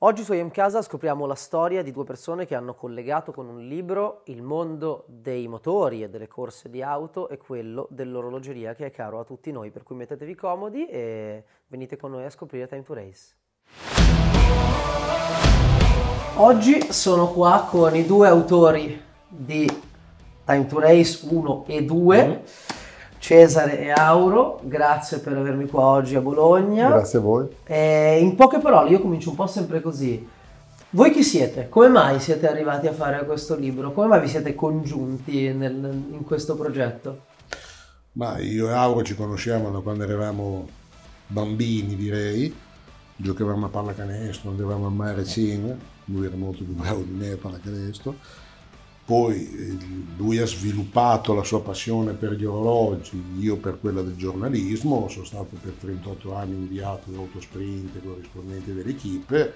Oggi su IM Casa scopriamo la storia di due persone che hanno collegato con un libro il mondo dei motori e delle corse di auto e quello dell'orologeria che è caro a tutti noi, per cui mettetevi comodi e venite con noi a scoprire Time to Race. Oggi sono qua con i due autori di Time to Race 1 e 2. Mm. Cesare e Auro, grazie per avermi qua oggi a Bologna. Grazie a voi. E in poche parole, io comincio un po' sempre così. Voi chi siete? Come mai siete arrivati a fare questo libro? Come mai vi siete congiunti nel, in questo progetto? Ma io e Auro ci conosciamo da quando eravamo bambini, direi. Giocavamo a pallacanestro, andavamo al mare Cina, lui era molto più bravo di me a pallacanestro poi eh, lui ha sviluppato la sua passione per gli orologi, io per quella del giornalismo, sono stato per 38 anni inviato in autosprint corrispondente dell'equipe,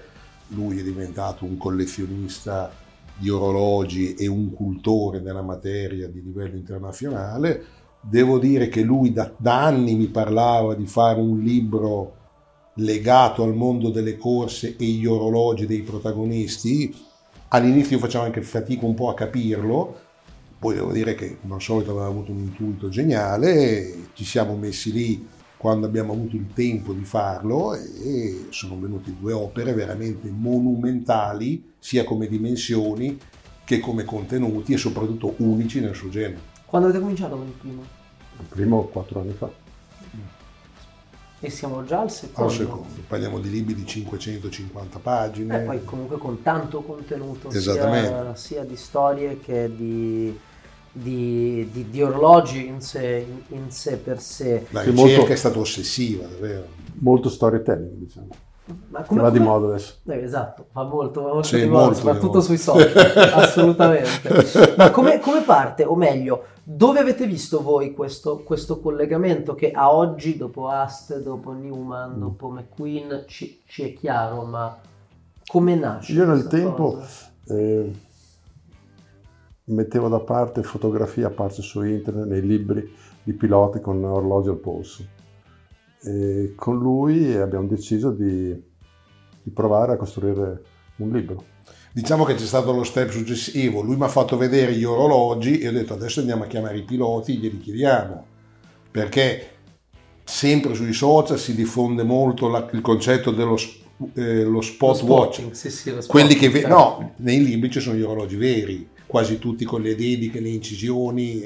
lui è diventato un collezionista di orologi e un cultore della materia di livello internazionale. Devo dire che lui da, da anni mi parlava di fare un libro legato al mondo delle corse e gli orologi dei protagonisti All'inizio facevo anche fatica un po' a capirlo, poi devo dire che come al solito aveva avuto un intuito geniale, ci siamo messi lì quando abbiamo avuto il tempo di farlo e sono venute due opere veramente monumentali, sia come dimensioni che come contenuti e soprattutto unici nel suo genere. Quando avete cominciato con il primo? Il primo quattro anni fa. E siamo già al secondo. Al secondo, parliamo di libri di 550 pagine. E eh, poi comunque con tanto contenuto, sia, sia, di storie che di, di, di, di orologi in sé, in sé, per sé. La ricerca molto, è stata ossessiva, davvero. Molto storytelling, diciamo. Ma come, va di moda adesso. Eh, esatto, fa molto, fa molto sì, di moda, soprattutto sui social, assolutamente. Ma come, come, parte, o meglio, dove avete visto voi questo, questo, collegamento che a oggi, dopo Ast, dopo Newman, mm. dopo McQueen, ci, ci, è chiaro, ma come nasce? Io nel tempo eh, mettevo da parte fotografie apparse su internet, nei libri di piloti con orologi al polso e con lui abbiamo deciso di, di provare a costruire un libro. Diciamo che c'è stato lo step successivo, lui mi ha fatto vedere gli orologi e ho detto adesso andiamo a chiamare i piloti, glieli chiediamo, perché sempre sui social si diffonde molto la, il concetto dello eh, lo spot lo watching, sì, sì, lo quelli che ve- no, nei libri ci sono gli orologi veri, quasi tutti con le dediche, le incisioni,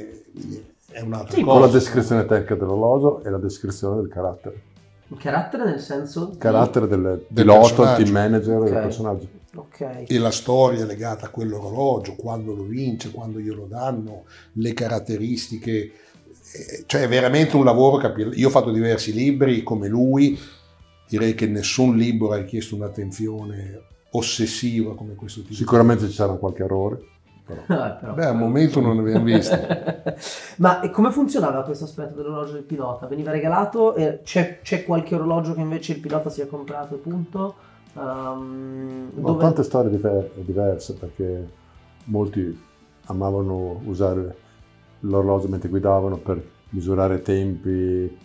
è un'altra sì, cosa. Con la descrizione tecnica dell'orologio e la descrizione del carattere. Il carattere nel senso? Il carattere del, del pilota, del team manager okay. del personaggio. Okay. E la storia legata a quell'orologio, quando lo vince, quando glielo danno, le caratteristiche. Eh, cioè è veramente un lavoro capire. Io ho fatto diversi libri come lui, direi che nessun libro ha richiesto un'attenzione ossessiva come questo tipo. Sicuramente ci sarà qualche errore però. Ah, però. Beh, al momento non ne abbiamo visto. Ma come funzionava questo aspetto dell'orologio del pilota? Veniva regalato? e c'è, c'è, qualche orologio che invece il pilota si è comprato, punto? Um, dove... Ho tante storie diver- diverse perché molti amavano usare l'orologio mentre guidavano per misurare tempi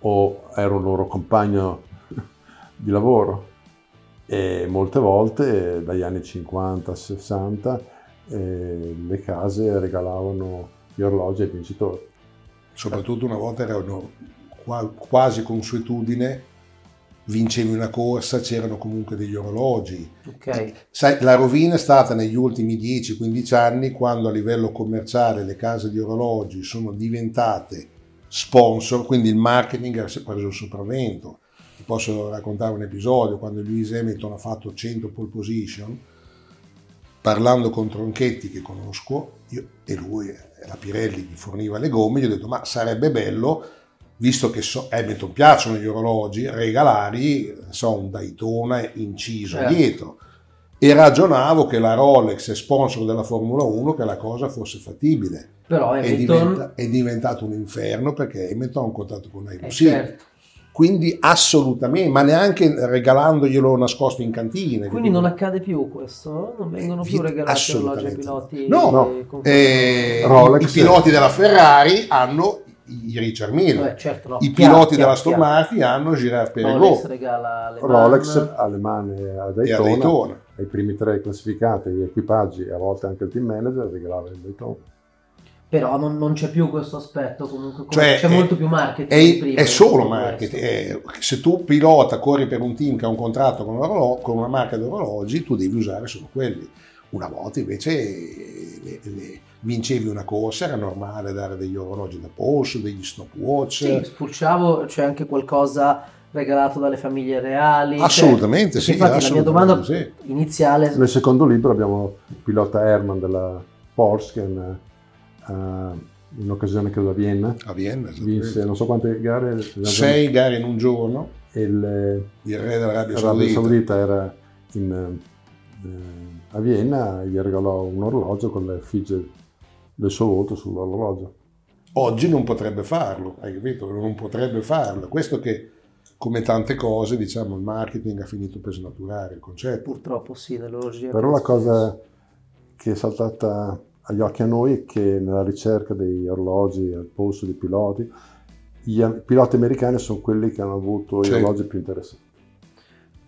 o era un loro compagno di lavoro e molte volte dagli anni 50-60 e le case regalavano gli orologi ai vincitori. Soprattutto una volta erano quasi consuetudine, vincevi una corsa, c'erano comunque degli orologi. Okay. Sai, la rovina è stata negli ultimi 10-15 anni quando a livello commerciale le case di orologi sono diventate sponsor, quindi il marketing ha preso il sopravvento. Ti posso raccontare un episodio quando Lewis Hamilton ha fatto 100 pole position parlando con Tronchetti che conosco, io, e lui, la Pirelli, gli forniva le gomme, gli ho detto ma sarebbe bello, visto che so, Hamilton piacciono gli orologi, regalari, so, un Daytona inciso certo. dietro. E ragionavo che la Rolex è sponsor della Formula 1, che la cosa fosse fattibile. Però Hamilton... è, diventa, è diventato un inferno perché Hamilton ha un contatto con lei. Eh, certo. Quindi assolutamente, ma neanche regalandoglielo nascosto in cantina. Quindi non accade più questo? Non vengono più regalati orologi ai piloti? No, no. Eh, i piloti della Ferrari hanno i Richard Mille. Eh, certo, no. I piloti chiaro, della Aston Martin hanno Girard Perregaux. Rolex Rolex alle mani a Daytona, a Daytona. Ai primi tre classificati, gli equipaggi e a volte anche il team manager regalava il Daytona. Però non, non, c'è più questo aspetto, comunque cioè, c'è è, molto più marketing. È, prima, è solo marketing. È, se tu pilota, corri per un team che ha un contratto con, un con una marca di orologi, tu devi usare solo quelli. Una volta invece le, le, vincevi una corsa, era normale dare degli orologi da polso, degli stopwatch. Sì, spulciavo, c'è anche qualcosa regalato dalle famiglie reali. Cioè, assolutamente cioè, sì. Infatti assolutamente la mia domanda sì. iniziale... Nel secondo libro abbiamo il pilota Herman della Porsche in occasione credo a Vienna. A Vienna, vinse non so quante gare. Sei gare in un giorno. Il, il re dell'Arabia Saudita. Saudita era in, eh, a Vienna e gli regalò un orologio con l'effigie del suo volto sull'orologio. Oggi non potrebbe farlo, hai capito? Non potrebbe farlo. Questo che, come tante cose, diciamo, il marketing ha finito per snaturare il concetto. Purtroppo sì, nell'orologia. Però la cosa che è saltata agli occhi a noi è che nella ricerca degli orologi al polso dei piloti, i piloti americani sono quelli che hanno avuto sì. gli orologi più interessanti.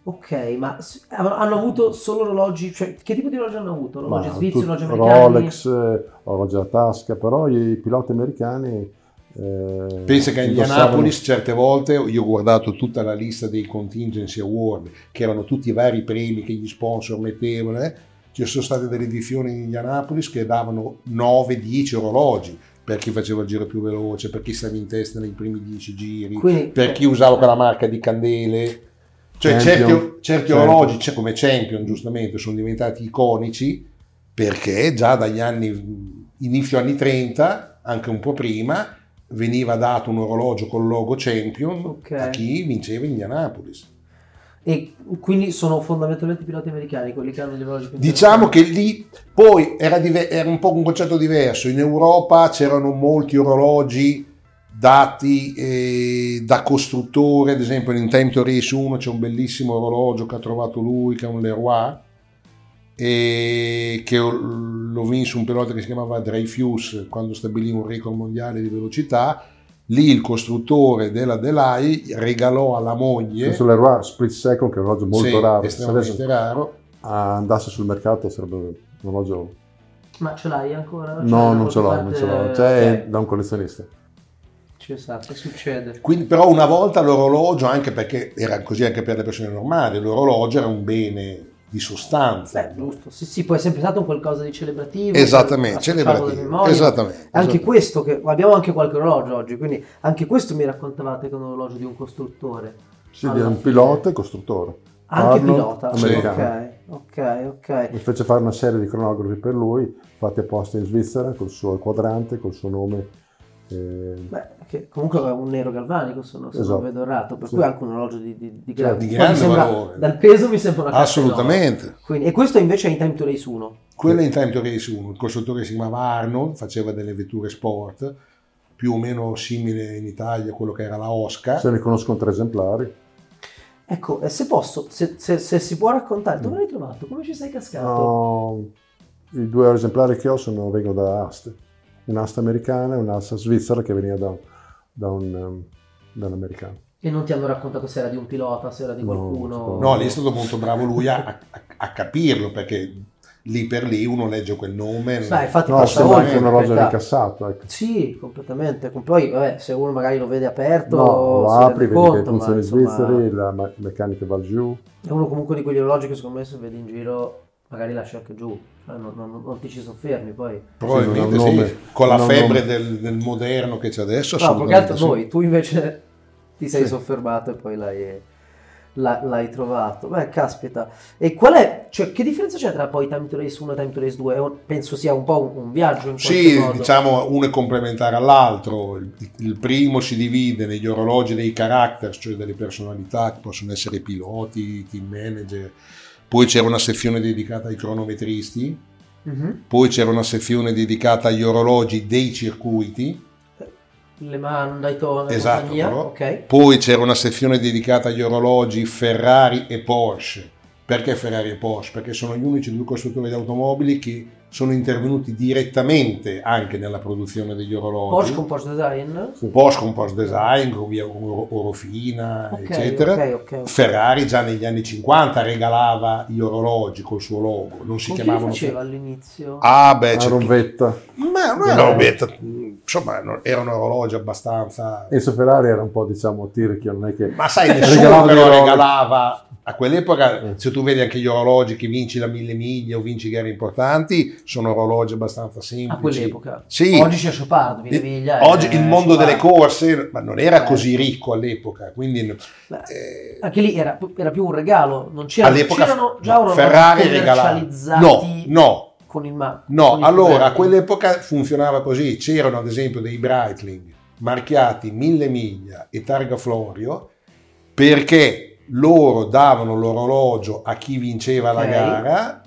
Ok, ma hanno avuto solo orologi, cioè che tipo di orologi hanno avuto? Orologi svizzeri, orologi americani? Rolex, eh, orologi da tasca, però i piloti americani... Eh, Pensa che a Indianapolis certe volte io ho guardato tutta la lista dei contingency award, che erano tutti i vari premi che gli sponsor mettevano, eh? Ci sono state delle edizioni in Indianapolis che davano 9-10 orologi per chi faceva il giro più veloce, per chi stava in testa nei primi 10 giri, Quindi, per chi usava quella marca di candele. Cioè certi, certi orologi, cioè, come Champion giustamente, sono diventati iconici perché già dagli anni, inizio anni 30, anche un po' prima, veniva dato un orologio col logo Champion okay. a chi vinceva Indianapolis. E quindi sono fondamentalmente piloti americani quelli che hanno gli orologi più Diciamo che lì poi era, diver- era un po' un concetto diverso. In Europa c'erano molti orologi dati eh, da costruttore, ad esempio in Time to Race 1 c'è un bellissimo orologio che ha trovato lui, che è un Leroy, e che lo vinse un pilota che si chiamava Dreyfus quando stabilì un record mondiale di velocità. Lì il costruttore della Delay regalò alla moglie. Questo Leroy Split Second, che è un orologio molto sì, raro. Estremamente raro. Andasse sul mercato sarebbe un orologio. Ma ce l'hai ancora? No, cioè, non ce l'ho, non ce l'ho. Cioè, okay. da un collezionista esatto, succede. Quindi, però una volta l'orologio, anche perché era così anche per le persone normali, l'orologio era un bene di sostanza. Beh, giusto. Sì, sì, poi è sempre stato un qualcosa di celebrativo. Esattamente, celebrativo. Esattamente, Anche esattamente. questo, che abbiamo anche qualche orologio oggi, quindi anche questo mi raccontavate che è un orologio di un costruttore. Sì, di un pilota e costruttore. Anche Arnold, pilota, americano. Ok, ok, ok. Mi fece fare una serie di cronografi per lui, fatti apposta in Svizzera, col suo quadrante, col suo nome Beh, che comunque è un nero galvanico, se, non, se esatto. vedo errato, per sì. cui anche un orologio di, di, di, grande, di grande sembra, valore. Dal peso mi sembra una Assolutamente. Quindi, e questo invece è in Time to Race 1. Quello è in Time to Race 1. Il costruttore si chiamava Arnold, faceva delle vetture sport, più o meno simile in Italia a quello che era la Oscar. Se ne conoscono tre esemplari. Ecco, se posso, se, se, se si può raccontare, dove mm. l'hai trovato? Come ci sei cascato? No, I due esemplari che ho sono, vengono da Ast un'asta americana e un'asta svizzera che veniva da, da un, um, da un americano. E non ti hanno raccontato se era di un pilota, se era di qualcuno? No, no lì è stato molto bravo lui a, a, a, capirlo perché lì per lì uno legge quel nome. Beh, infatti no, sembra anche una rosa ricassato. Ecco. Sì, completamente. Poi, vabbè, se uno magari lo vede aperto, no, lo apri, vedi conto, che funziona svizzeri, la meccanica va giù. È uno comunque di quegli orologi che secondo me se vedi in giro magari lasci anche giù, cioè, non, non, non, ti ci soffermi poi. Probabilmente sì, sì, con la febbre del, del, moderno che c'è adesso. No, perché altro sì. noi, tu invece ti sei soffermato e poi l'hai, l'hai, trovato. Beh, caspita. E qual è, cioè, che differenza c'è tra poi Time to Race 1 e Time to Race 2? penso sia un po' un, un viaggio in Sì, modo. diciamo uno è complementare all'altro. Il, il, primo si divide negli orologi dei characters, cioè delle personalità che possono essere piloti, team manager poi c'era una sezione dedicata ai cronometristi, uh-huh. poi c'era una sezione dedicata agli orologi dei circuiti. Le Man, Daytona, esatto, okay. Poi c'era una sezione dedicata agli orologi Ferrari e Porsche Perché Ferrari e Porsche? Perché sono gli unici due costruttori di automobili che sono intervenuti direttamente anche nella produzione degli orologi. Con Porsche Design? Con Porsche Design, con via Orofina, okay, eccetera. Okay, okay, Ferrari già negli anni 50 regalava gli orologi col suo logo, non si con chiamavano... Chi faceva all'inizio? Ah beh, c'è Rovetta. Ma non era Rovetta, insomma era un orologio abbastanza... Enzo Ferrari era un po' diciamo tirchio, non è che... Ma sai, nessuno però regalava a quell'epoca, mm. se tu vedi anche gli orologi che vinci la mille miglia o vinci gare importanti, sono orologi abbastanza semplici. A quell'epoca? Sì. Oggi c'è Chopard, mille miglia. Oggi il mondo Chopard. delle corse, ma non era così ricco all'epoca, quindi... Beh, eh, anche lì era, era, più un regalo, non c'erano, all'epoca, c'erano già orologi Ferrari regalava. No, no. Con il ma- No, con il allora a quell'epoca funzionava così, c'erano ad esempio dei Breitling marchiati mille miglia e targa Florio perché loro davano l'orologio a chi vinceva okay. la gara,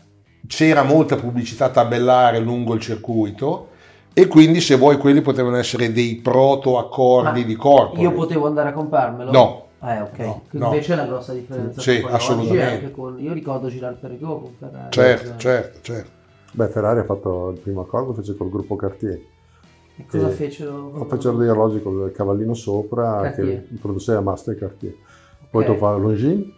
c'era molta pubblicità tabellare lungo il circuito e quindi se vuoi quelli potevano essere dei proto accordi Ma di corpo. Io potevo andare a comprarmelo? No. Ah, eh, ok. No, Invece no. è una grossa differenza. Sì, assolutamente. Con, io ricordo girare per Pericò con Ferrari. Certo, certo, certo. Beh, Ferrari ha fatto il primo accordo, fece col gruppo Cartier. E cosa fecero? Fecero degli orologi con il cavallino sopra Cartier. che produceva Master Cartier. Poi okay. ho fatto Longines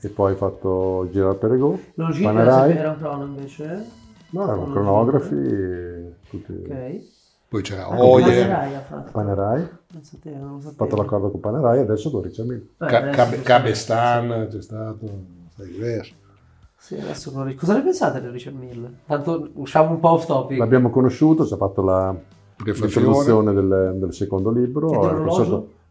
e poi ho fatto Girard Perregaux. Longines Panerai. era un crono invece? No, erano cronografi. Tutti. Ok. Poi c'era ah, Oyer. Panerai ha fatto. Panerai. Ho fatto l'accordo con Panerai adesso con Richard Mille. Cabestan c'è stato, sai diverso. Sì, adesso non... Cosa ne pensate di Richard Mille? Tanto usciamo un po' off topic. L'abbiamo conosciuto, ci ha fatto la introduzione del, del, secondo libro. È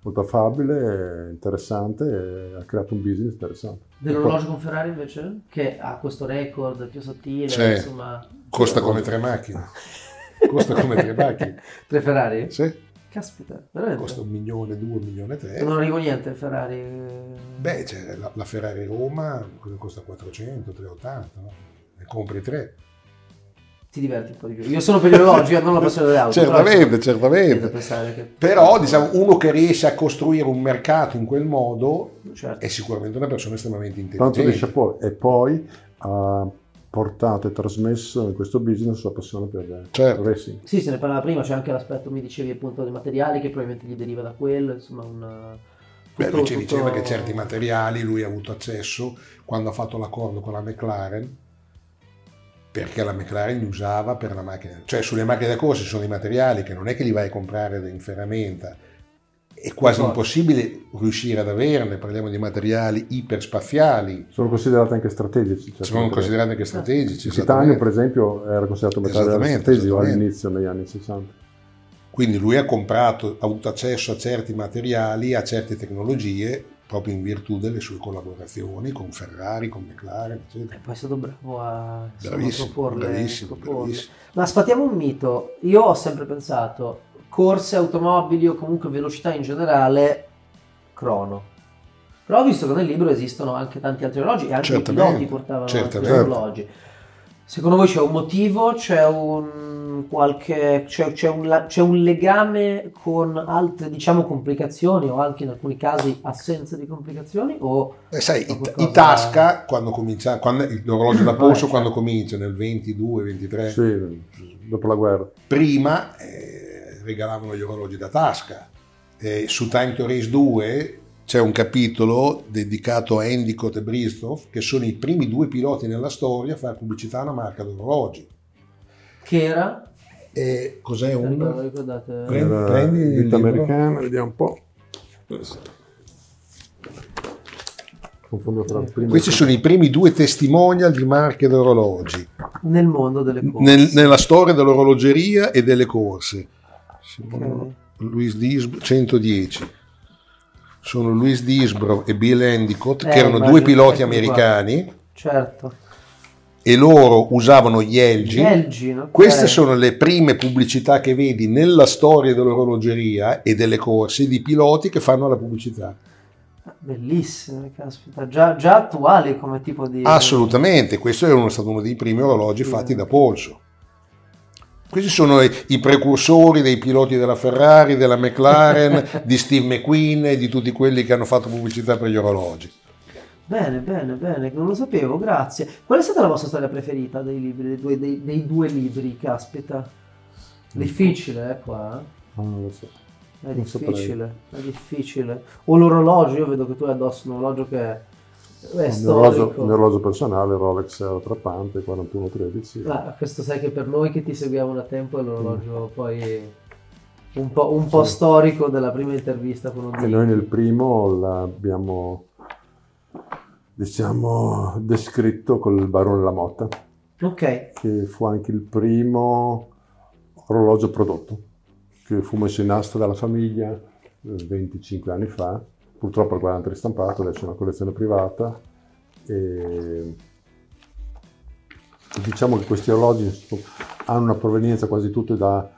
molto affabile, interessante, ha creato un business interessante. Dell'orologio con Ferrari invece? Che ha questo record più sottile, cioè, insomma... Costa come tre macchine. Costa come tre macchine. tre Ferrari? Sì. Caspita, veramente? Costa un milione, due, un milione tre. Non arrivo niente Ferrari. Beh, c'è la, la Ferrari Roma, costa 400, 380, no? Ne compri tre ti diverti un po' di più. Io sono per gli orologi, non la passione delle auto. certamente, però, certamente. Che... Però, diciamo, uno che riesce a costruire un mercato in quel modo certo. è sicuramente una persona estremamente intelligente. Chapeau. E poi ha portato e trasmesso in questo business la sua passione per certo. il racing. Sì, se ne parlava prima, c'è anche l'aspetto, mi dicevi appunto dei materiali che probabilmente gli deriva da quello, insomma una... Beh, lui ci diceva che certi materiali lui ha avuto accesso quando ha fatto l'accordo con la McLaren perché la McLaren li usava per la macchina, cioè sulle macchine da corsa ci sono dei materiali che non è che li vai a comprare in ferramenta, è quasi impossibile riuscire ad averne, parliamo di materiali iperspaziali. Sono considerati anche strategici. Certo sono considerati anche strategici. Il titanio per esempio era considerato materiale strategico all'inizio negli anni 60. Quindi lui ha comprato, ha avuto accesso a certi materiali, a certe tecnologie proprio in virtù delle sue collaborazioni con Ferrari, con McLaren, eccetera. E poi è stato bravo a bravissimo, proporle, bravissimo, proporle. bravissimo. Ma sfatiamo un mito. Io ho sempre pensato, corse, automobili o comunque velocità in generale, crono. Però ho visto che nel libro esistono anche tanti altri orologi e anche Certamente. i piloti portavano altri orologi. Secondo voi c'è un motivo, c'è un, qualche, c'è, c'è, un, c'è un legame con altre diciamo, complicazioni o anche in alcuni casi assenza di complicazioni? O eh, sai, i, i, Tasca quando comincia, quando, l'orologio da polso eh, quando comincia nel 22, 23, sì, dopo la guerra. Prima eh, regalavano gli orologi da tasca. su Time to Race 2 c'è un capitolo dedicato a Endicott e Bristow, che sono i primi due piloti nella storia a fare pubblicità a una marca d'orologi. Che era? E cos'è un... Prendi, prendi il libro. americana, vediamo un po'. Questi sono i primi due testimonial di marche d'orologi. Nel mondo delle corse. Nel, nella storia dell'orologeria e delle corse. Okay. Luis Disb 110 sono Luis Disbro e Bill Endicott, eh, che erano due piloti americani. Qua. Certo. E loro usavano gli Elgin. Elgin okay. Queste sono le prime pubblicità che vedi nella storia dell'orologeria e delle corse di piloti che fanno la pubblicità. Bellissime, caspita, già, già attuali come tipo di... Assolutamente, questo è stato uno dei primi orologi sì. fatti da polso. Questi sono i precursori dei piloti della Ferrari, della McLaren, di Steve McQueen e di tutti quelli che hanno fatto pubblicità per gli orologi. Bene, bene, bene, non lo sapevo, grazie. Qual è stata la vostra storia preferita dei libri, dei due, dei, dei due libri, caspita? Difficile, eh, qua? Ah, non lo so. È difficile, è difficile. O l'orologio, io vedo che tu hai addosso un orologio che è, è il mio orologio, personale, Rolex trappante, 4113. Ah, questo sai che per noi che ti seguiamo da tempo è l'orologio mm. poi un po', un po sì. storico della prima intervista con Oddio. E noi nel primo l'abbiamo diciamo, descritto col barone Lamotta. Ok. Che fu anche il primo orologio prodotto, che fu messo in asta dalla famiglia 25 eh, anni fa. Purtroppo il 40 ristampato, adesso è una collezione privata. E diciamo che questi orologi hanno una provenienza quasi tutti da,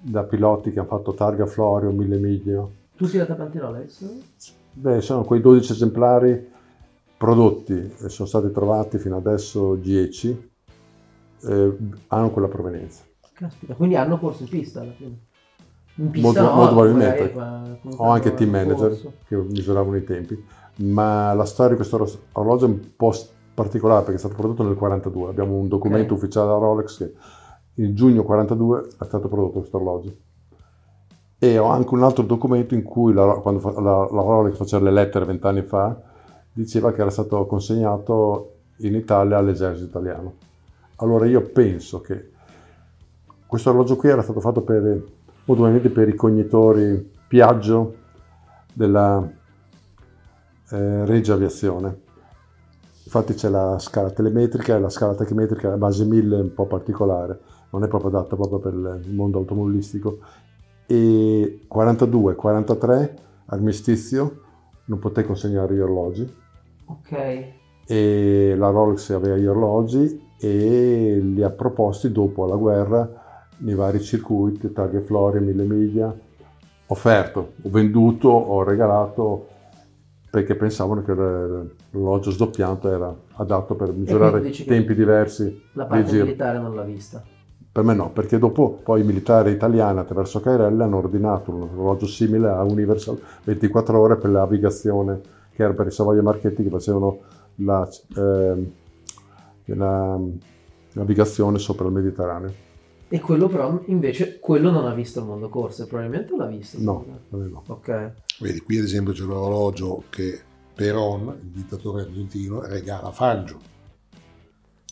da piloti che hanno fatto targa Florio, Mille Miglio. Tutti da tappanti Rolex? Beh, sono quei 12 esemplari prodotti e sono stati trovati fino adesso 10 eh, hanno quella provenienza. Caspita, quindi hanno corso in pista alla fine. In pista molto, probabilmente. Ho anche team manager corso. che misuravano i tempi, ma la storia di questo orologio è un po' particolare perché è stato prodotto nel 42. Abbiamo un documento okay. ufficiale da Rolex che in giugno 42 è stato prodotto questo orologio. E ho anche un altro documento in cui la, quando la, la Rolex faceva le lettere vent'anni fa, diceva che era stato consegnato in Italia all'esercito italiano. Allora io penso che questo orologio qui era stato fatto per, molto per i cognitori Piaggio della eh, Regia Aviazione. Infatti c'è la scala telemetrica e la scala tachimetrica a base 1000 un po' particolare, non è proprio adatta proprio per il mondo automobilistico. E 42, 43, armistizio, non poté consegnare gli orologi Ok. E la Rolex aveva gli orologi e li ha proposti dopo la guerra nei vari circuiti, Target Floria, Mille Miglia. Offerto, ho venduto, ho regalato perché pensavano che l'orologio sdoppiato era adatto per misurare tempi diversi. La parte militare non l'ha vista. Per me no, perché dopo poi i militari italiani attraverso Cairelli hanno ordinato un orologio simile a Universal 24 ore per la navigazione che era per i Savoia Marchetti che facevano la, eh, la navigazione sopra il Mediterraneo. E quello però invece quello non ha visto il mondo corse, probabilmente l'ha visto. No, no. Ok. Vedi, qui ad esempio c'è l'orologio che Peron, il dittatore argentino, regala a Fangio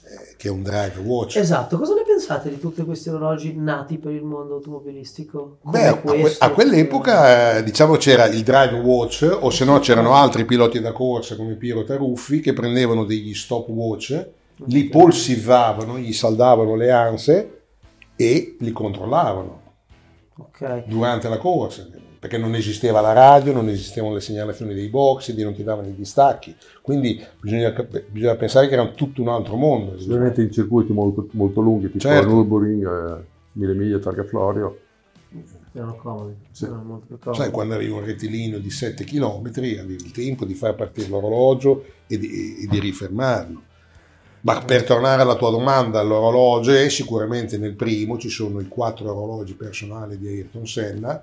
eh, che è un drive watch. Esatto, cosa ne pensate di tutti questi orologi nati per il mondo automobilistico? Beh, a, que- a, quell'epoca eh, diciamo c'era il drive watch o se no c'erano altri piloti da corsa come Piero Taruffi che prendevano degli stop watch, li polsivavano, gli saldavano le anse e li controllavano okay. durante la corsa perché non esisteva la radio, non esistevano le segnalazioni dei box, non ti davano i distacchi, quindi bisogna, bisogna pensare che era tutto un altro mondo. Sicuramente in circuiti molto, molto lunghi, tipo certo. Nürburgring, eh, Mille Miglia, Targa Florio. Erano comodi, sì. erano molto comodi. Sai, quando arriva un rettilineo di 7 km, avevi il tempo di far partire l'orologio e di, e di rifermarlo. Ma per tornare alla tua domanda, l'orologio è sicuramente nel primo, ci sono i quattro orologi personali di Ayrton Senna,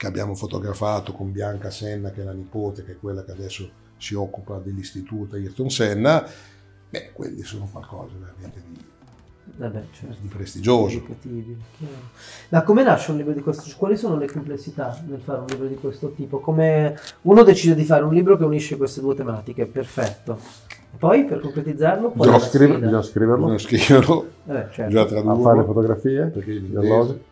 che abbiamo fotografato con Bianca Senna, che è la nipote, che è quella che adesso si occupa dell'istituto Ayrton Senna, beh, quelli sono qualcosa veramente di, Vabbè, certo. di prestigioso. Ma come nasce un libro di questo? Quali sono le complessità nel fare un libro di questo tipo? Come uno decide di fare un libro che unisce queste due tematiche, perfetto. Poi per concretizzarlo, bisogna, scriver, bisogna scriverlo, bisogna scriverlo, eh, certo. bisogna tradurlo, fare fotografie, perché gli orologi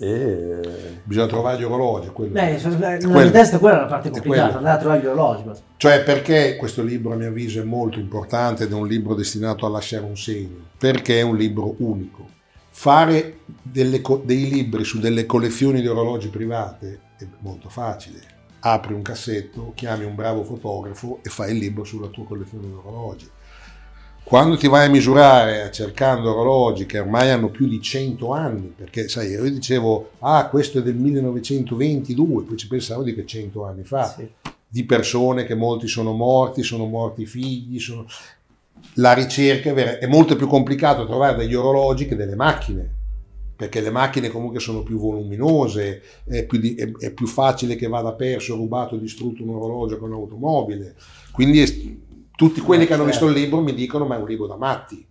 e bisogna trovare gli orologi. Quello. Beh, quello. testa quella è la parte complicata, andare a trovare gli orologi. Cioè perché questo libro a mio avviso è molto importante ed è un libro destinato a lasciare un segno? Perché è un libro unico. Fare delle, dei libri su delle collezioni di orologi private è molto facile. Apri un cassetto, chiami un bravo fotografo e fai il libro sulla tua collezione di orologi quando ti vai a misurare cercando orologi che ormai hanno più di 100 anni, perché sai, io dicevo, ah, questo è del 1922, poi ci pensavo di che 100 anni fa, sì. di persone che molti sono morti, sono morti i figli, sono... la ricerca è, molto più complicato trovare degli orologi che delle macchine, perché le macchine comunque sono più voluminose, è più, di, è, è più facile che vada perso, rubato, distrutto un orologio con un'automobile, quindi è, Tutti quelli che hanno visto il libro mi dicono ma è un libro da matti,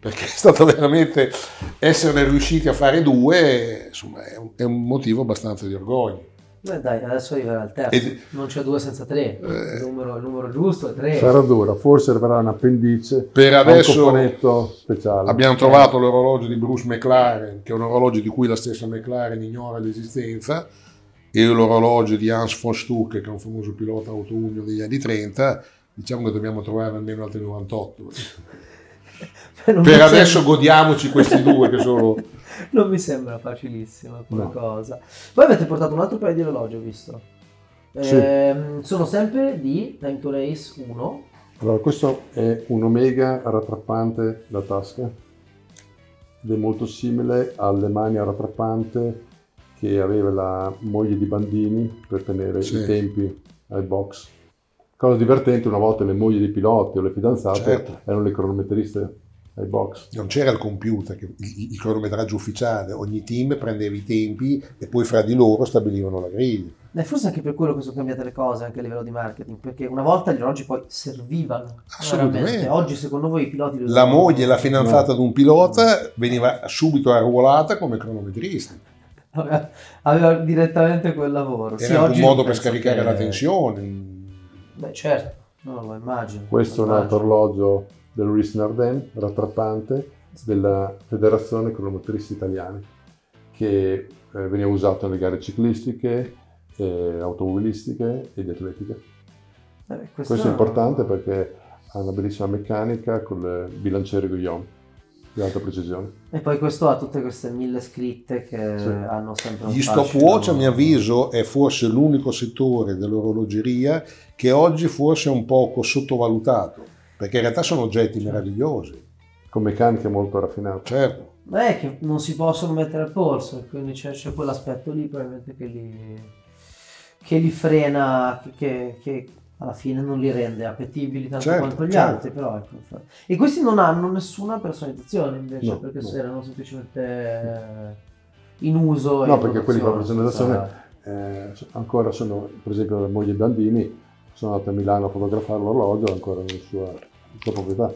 perché è stato veramente essere riusciti a fare due, insomma, è un, è un motivo abbastanza di orgoglio. Beh dai, adesso arriverà il terzo, Ed, non c'è due senza tre, eh, il, numero, il, numero, giusto è tre. Sarà dura, forse arriverà un appendice, per adesso un speciale. Abbiamo trovato l'orologio di Bruce McLaren, che è un orologio di cui la stessa McLaren ignora l'esistenza, e l'orologio di Hans von Stuck, che è un famoso pilota autunno degli anni 30, diciamo che dobbiamo trovare almeno altri 98. per adesso sembra... godiamoci questi due che sono non mi sembra facilissima come no. cosa. Voi avete portato un altro paio di orologi, ho visto. Sì. Eh, sono sempre di Time to Race 1. Allora, questo è un Omega rattrappante da tasca ed è molto simile alle mani a rattrappante che aveva la moglie di Bandini per tenere sì. i tempi ai box. Cosa divertente, una volta le mogli dei piloti o le fidanzate certo. erano le cronometriste ai box. Non c'era il computer, il, il, cronometraggio ufficiale, ogni team prendeva i tempi e poi fra di loro stabilivano la griglia. E forse anche per quello che sono cambiate le cose anche a livello di marketing, perché una volta gli orologi poi servivano. Assolutamente. Oggi secondo voi i piloti... La usano... moglie e la fidanzata no. di un pilota veniva subito arruolata come cronometrista. Aveva, aveva direttamente quel lavoro. Era sì, un modo per scaricare che... la tensione. Beh certo, no, lo immagino. Questo è un altro orologio del Ruiz Nardin, rattrappante della Federazione Cronomotristi Italiane, che eh, veniva usato nelle gare ciclistiche, eh, automobilistiche e di atletica. Eh, questo, questo, è importante perché ha una bellissima meccanica con le bilanciere Guillaume di alta precisione. E poi questo ha tutte queste mille scritte che sì. hanno sempre un Gli stopwatch, a mio avviso, è forse l'unico settore dell'orologeria che oggi forse è un poco sottovalutato perché in realtà sono oggetti meravigliosi. Con meccaniche molto raffinate. Certo. Beh, che non si possono mettere al polso, quindi c'è, c'è quell'aspetto lì probabilmente che li, che li frena, che, che, alla fine non li rende appetibili tanto certo, quanto gli certo. altri. Però, ecco. E questi non hanno nessuna personalizzazione invece, no, perché no. erano semplicemente in uso. No, perché quelli con la personalizzazione eh, ancora sono, per esempio, la moglie Bandini, sono andato a Milano a fotografare l'orologio ancora nella sua sua proprietà.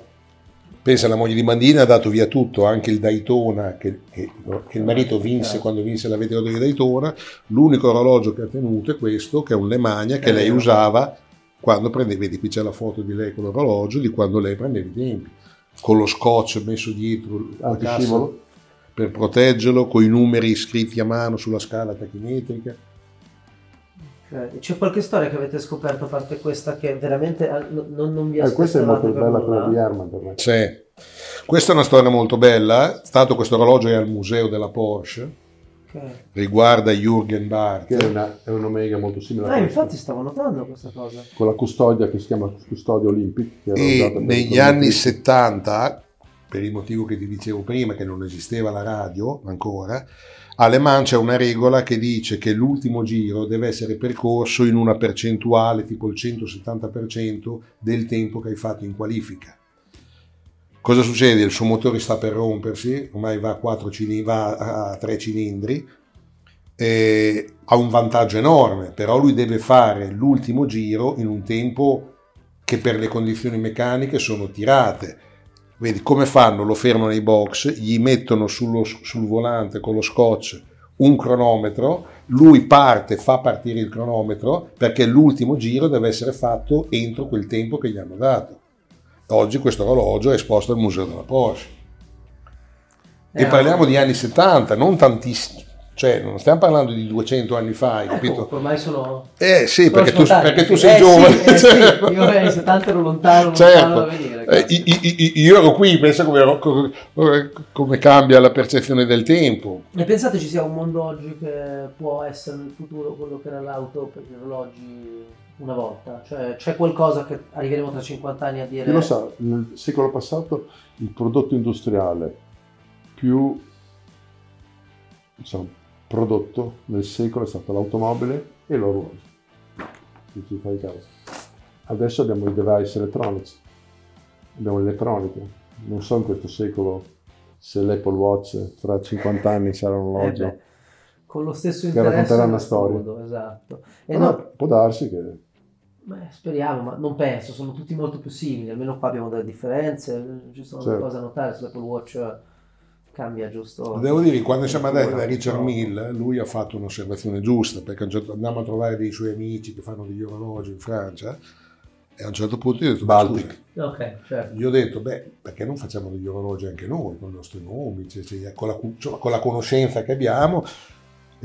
Pensa, la moglie di Mandina ha dato via tutto, anche il Daytona che, che, che il marito vinse quando vinse la vedetta di Daytona, l'unico orologio che ha tenuto è questo, che è un Lemagna che lei usava quando prendeva, vedi qui c'è la foto di lei con l'orologio, di quando lei prendeva i tempi, con lo scotch messo dietro la cassa per proteggerlo, con i numeri scritti a mano sulla scala tachimetrica. C'è qualche storia che avete scoperto a parte questa che veramente ah, non, non vi ha eh, Questa è molto bella quella di Herman per me. Sì. Questa è una storia molto bella. Tanto questo orologio è al museo della Porsche. Okay. Riguarda Jürgen Barth. Che è, una, è un Omega molto simile. Ah, infatti stavo notando questa cosa. Con la custodia che si chiama custodia Olympic. e negli anni 70, per il motivo che ti dicevo prima, che non esisteva la radio ancora, alle Mans c'è una regola che dice che l'ultimo giro deve essere percorso in una percentuale, tipo il 170% del tempo che hai fatto in qualifica. Cosa succede? Il suo motore sta per rompersi, ormai va a, cilindri, va a 3 cilindri, ha un vantaggio enorme, però lui deve fare l'ultimo giro in un tempo che per le condizioni meccaniche sono tirate Vedi come fanno? Lo fermano nei box, gli mettono sullo, sul volante con lo scotch un cronometro, lui parte, fa partire il cronometro perché l'ultimo giro deve essere fatto entro quel tempo che gli hanno dato. Oggi questo orologio è esposto al Museo della Porsche. E eh, parliamo di anni 70, non tantissimi, cioè, non stiamo parlando di 200 anni fa, ecco, capito? Ormai sono. Eh sì, perché tu, perché tu, sei eh, giovane. Sì, eh, sì. Io eh, 70 ero lontano, certo. da venire. Eh, io ero qui, pensa come, come, cambia la percezione del tempo. E pensate ci sia un mondo oggi che può essere nel futuro quello che era l'auto per gli orologi una volta? Cioè, c'è qualcosa che arriveremo tra 50 anni a dire. Chi lo sa, nel secolo passato il prodotto industriale più diciamo, prodotto nel secolo è stato l'automobile e l'orologio. Adesso abbiamo i device elettronici, abbiamo l'elettronica. Non so in questo secolo se l'Apple Watch fra 50 anni sarà un orologio. Eh con lo stesso interesse che racconterà una storia. Modo, esatto. E no, può darsi che Beh, speriamo, ma non penso, sono tutti molto più simili, almeno qua abbiamo delle differenze, ci sono certo. cose da notare sull'Apple Watch cambia giusto. Devo dire, quando siamo andati da Richard Mill, lui ha fatto un'osservazione giusta, perché certo, andiamo a trovare dei suoi amici che fanno degli orologi in Francia e a un certo punto io ho detto, Baltic. Okay, certo. Gli ho detto, beh, perché non facciamo degli orologi anche noi, con i nostri nomi, cioè, cioè, con, la, cioè, con la conoscenza che abbiamo,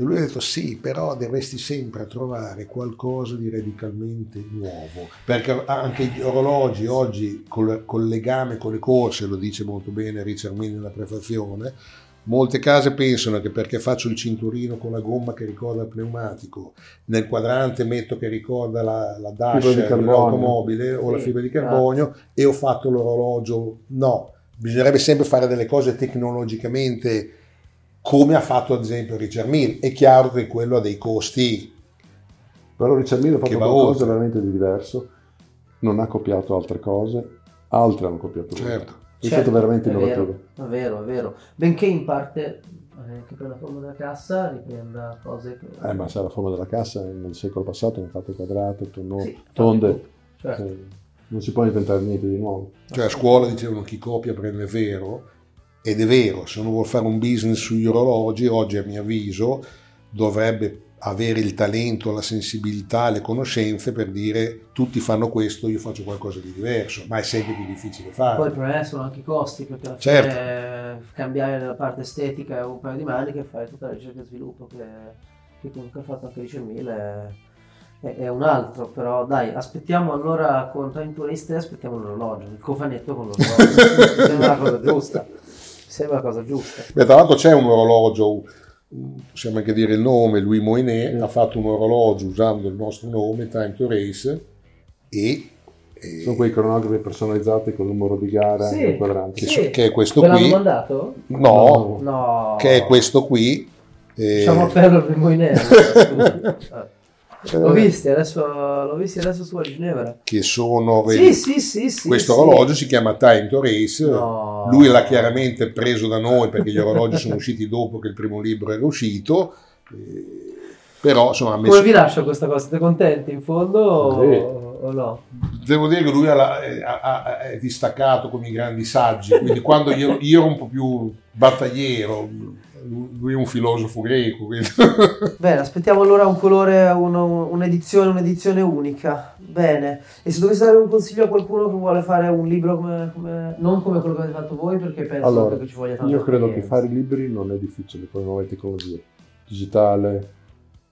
e lui ha detto sì, però dovresti sempre trovare qualcosa di radicalmente nuovo, perché anche gli orologi oggi col, col legame con le corse, lo dice molto bene Richard Mille nella prefazione, Molte case pensano che perché faccio il cinturino con la gomma che ricorda il pneumatico, nel quadrante metto che ricorda la, la dash dell'automobile o la fibra di carbonio e ho fatto l'orologio. No, bisognerebbe sempre fare delle cose tecnologicamente come ha fatto ad esempio Richard Mille. È chiaro che quello ha dei costi. Però Richard Mille ha fatto qualcosa veramente di diverso, non ha copiato altre cose, altre hanno copiato. Certo. È certo, stato veramente innovativo. È vero, è vero. Benché in parte eh, che per la forma della cassa riprenda cose che... Eh, ma se la forma della cassa nel secolo passato hanno fatto quadrate, tonno, sì, tonde. Certo. Eh, non si può inventare niente di nuovo. Cioè a scuola dicevano chi copia prende vero, ed è vero, se uno vuole fare un business sugli orologi, oggi a mio avviso dovrebbe avere il talento, la sensibilità, le conoscenze per dire tutti fanno questo, io faccio qualcosa di diverso, ma è sempre più difficile farlo. Poi il problema sono anche i costi, perché alla certo. fine cambiare la parte estetica un paio di maniche e fare tutta la ricerca e sviluppo che, che comunque ha fatto anche 10.000 è, è, un altro, però dai, aspettiamo allora con Time Tourist aspettiamo l'orologio, il cofanetto con l'orologio, sembra la cosa giusta sembra la cosa giusta. Beh, tra l'altro c'è un orologio, possiamo anche dire il nome, Louis Moinet ha fatto un orologio usando il nostro nome, Time to Race, e sono quei cronografi personalizzati con il numero di gara sì, e quadrante. Sì. Che è questo Ve qui. mandato? No, no, che è questo qui. Diciamo eh... per il Moinet. L'ho visto adesso, l'ho adesso su a Ginevra. Che sono... Sì, sì, sì, sì, questo orologio si chiama Time to Race. No. Lui l'ha chiaramente preso da noi perché gli orologi sono usciti dopo che il primo libro era uscito. Eh, però insomma... Messo... Come vi lascia questa cosa? Siete contenti in fondo sì. o, no? Devo dire che lui ha, ha, è distaccato con i grandi saggi, quindi quando io, io ero un po' più battagliero lui è un filosofo greco. Quindi. Bene, aspettiamo allora un colore, uno, un'edizione, un'edizione unica. Bene, e se dovessi dare un consiglio a qualcuno che vuole fare un libro come, come, non come quello che avete fatto voi, perché penso allora, che ci voglia tanto. Io credo che fare libri non è difficile con le nuove tecnologie, digitale,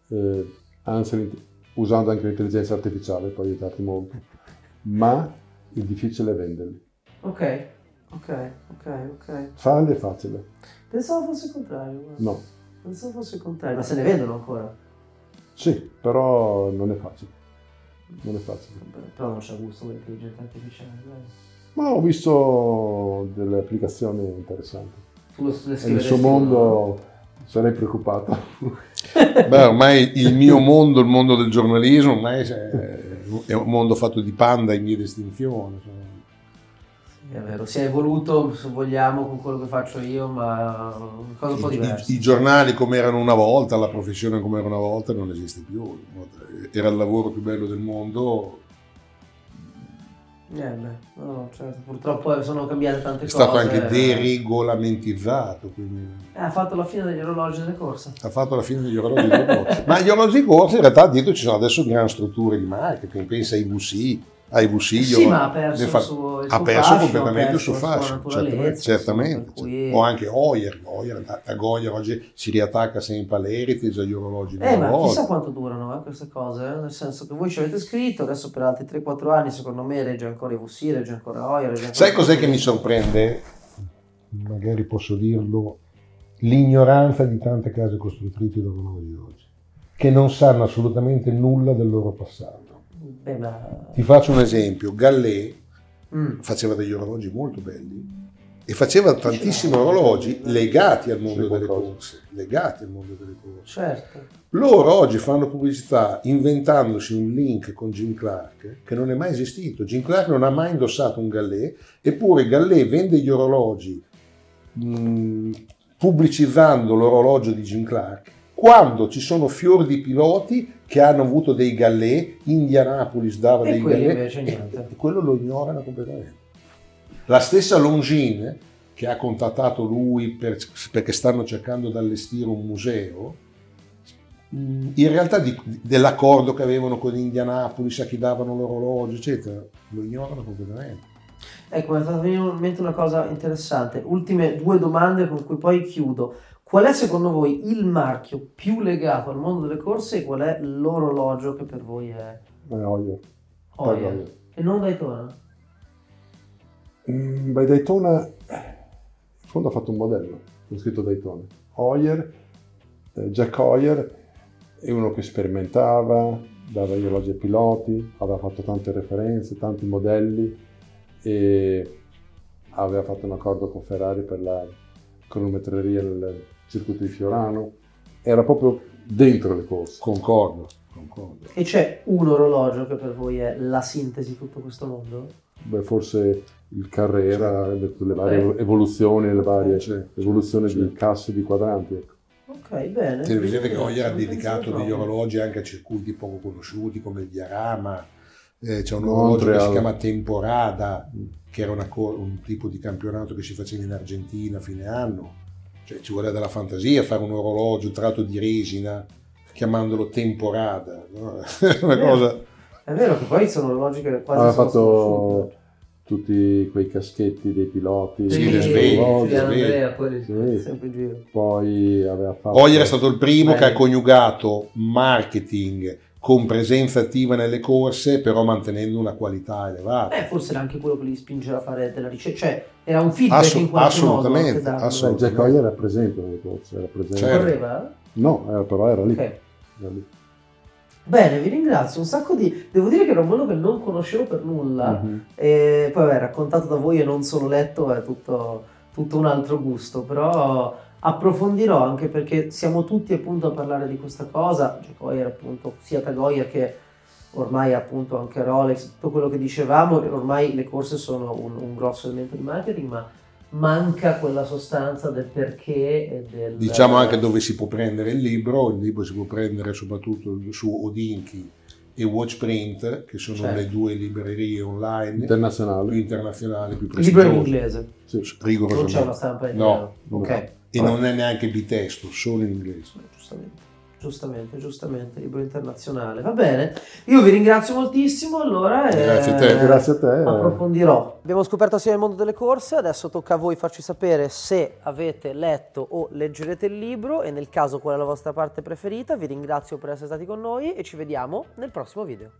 eh, anzi usando anche l'intelligenza artificiale può aiutarti molto, ma il difficile è venderli. Ok, ok, ok, ok. Farli è facile Pensavo fosse il contrario. Guarda. No. Pensavo fosse il contrario, ma se ne vedono ancora. Sì, però non è facile. Non è facile. Però non c'è gusto l'intelligenza artificiale. Ma ho visto delle applicazioni interessanti. Nel suo mondo sarei preoccupato. Beh, ormai il mio mondo, il mondo del giornalismo, ormai è un mondo fatto di panda in via di estinzione. È vero, si è evoluto, se vogliamo, con quello che faccio io, ma cosa un po' diversa. I, I, giornali come erano una volta, la professione come era una volta non esiste più. Era il lavoro più bello del mondo. Eh beh, no, certo. purtroppo sono cambiate tante cose. È stato anche deregolamentizzato. Quindi... Eh, ha fatto la fine degli orologi delle corse. Ha fatto la fine degli orologi delle corse. ma gli orologi di corse in realtà dietro ci sono adesso grandi strutture di marketing, pensa ai VC ai Busiglio. Sì, ma ha perso, fa... su, ha perso fascio, completamente il suo fascio, certamente. certamente. Cui... O anche Oyer, Oyer a Goyer oggi si riattacca sempre all'Heritage, agli orologi eh, ma chissà quanto durano eh, queste cose, eh? nel senso che voi ci avete scritto, adesso per altri 3-4 anni secondo me regge ancora i VC, regge ancora Oyer. Regge ancora Sai cos'è che mi sorprende? Magari posso dirlo, l'ignoranza di tante case costruttrici d'orologi oggi, che non sanno assolutamente nulla del loro passato Beh, ma... Ti faccio un esempio, Gallet mm. faceva degli orologi molto belli e faceva tantissimi orologi legati al mondo delle corse, legati al mondo delle corse. Certo. Loro oggi fanno pubblicità inventandosi un link con Jim Clark che non è mai esistito. Jim Clark non ha mai indossato un Gallet, eppure Gallet vende gli orologi mh, pubblicizzando l'orologio di Jim Clark quando ci sono fior di piloti che hanno avuto dei gallè, Indianapolis dava e dei gallè e quello lo ignorano completamente. La stessa Longines che ha contattato lui per, perché stanno cercando di allestire un museo, in realtà di, dell'accordo che avevano con Indianapolis a chi davano l'orologio, eccetera, lo ignorano completamente. Ecco, mi è stata in mente una cosa interessante. Ultime due domande con cui poi chiudo. Qual è secondo voi il marchio più legato al mondo delle corse e qual è l'orologio che per voi è? Beh, Oyer. Oyer. E non Daytona? Mm, beh, Daytona, in fondo ha fatto un modello, con scritto Daytona. Oyer, eh, Jack Oyer è uno che sperimentava, dava gli orologi ai piloti, aveva fatto tante referenze, tanti modelli e aveva fatto un accordo con Ferrari per la cronometreria nel circuito di Fiorano. Era proprio dentro le corse. Concordo, concordo. E c'è un orologio che per voi è la sintesi di tutto questo mondo? Beh, forse il Carrera, le varie okay. evoluzioni, le varie okay. evoluzioni di casse di quadranti. Ecco. Ok, bene. Television che Oyer ha dedicato degli orologi anche a circuiti poco conosciuti come il Diarama, eh, c'è un orologio che si chiama Temporada, che era una, un tipo di campionato che si faceva in Argentina a fine anno. Cioè, ci vuole della fantasia fare un orologio tratto di resina chiamandolo Temporada. No? una è cosa... È vero che poi sono orologi che quasi ha fatto tutti quei caschetti dei piloti. Sì, le sveglie. Andrea, poi, sì. sempre in giro. poi aveva fatto... Oyer è stato il primo Beh. che ha coniugato marketing con presenza attiva nelle corse, però mantenendo una qualità elevata. Beh, forse era anche quello che li spingeva a fare della ricerca, cioè era un feedback Assu- in qualche assolutamente, modo. Assolutamente. Jack Oyer era presente nelle corse, era presente. Certo. Correva? No, era, però era lì. Okay. era lì. Bene, vi ringrazio un sacco di... Devo dire che era un mondo che non conoscevo per nulla mm-hmm. e poi vabbè, raccontato da voi e non solo letto è tutto, tutto un altro gusto, però approfondirò anche perché siamo tutti appunto a parlare di questa cosa, Jacoyer appunto, sia Tagoyer che ormai appunto anche Rolex, tutto quello che dicevamo, ormai le corse sono un, un grosso elemento di marketing, ma manca quella sostanza del perché e del... Diciamo anche dove si può prendere il libro, il libro si può prendere soprattutto su Odinchi e Watchprint, che sono certo. le due librerie online internazionali più internazionali, più prestigiose. Il libro in inglese? Sì. Rigorosamente. Non c'è una stampa in No. Ok. E non è neanche bitesto, solo in inglese. Giustamente. Giustamente, giustamente, libro internazionale. Va bene, io vi ringrazio moltissimo. Allora, grazie, a te. grazie a te. Approfondirò. Abbiamo scoperto assieme il mondo delle corse. Adesso tocca a voi farci sapere se avete letto o leggerete il libro e nel caso qual è la vostra parte preferita. Vi ringrazio per essere stati con noi e ci vediamo nel prossimo video.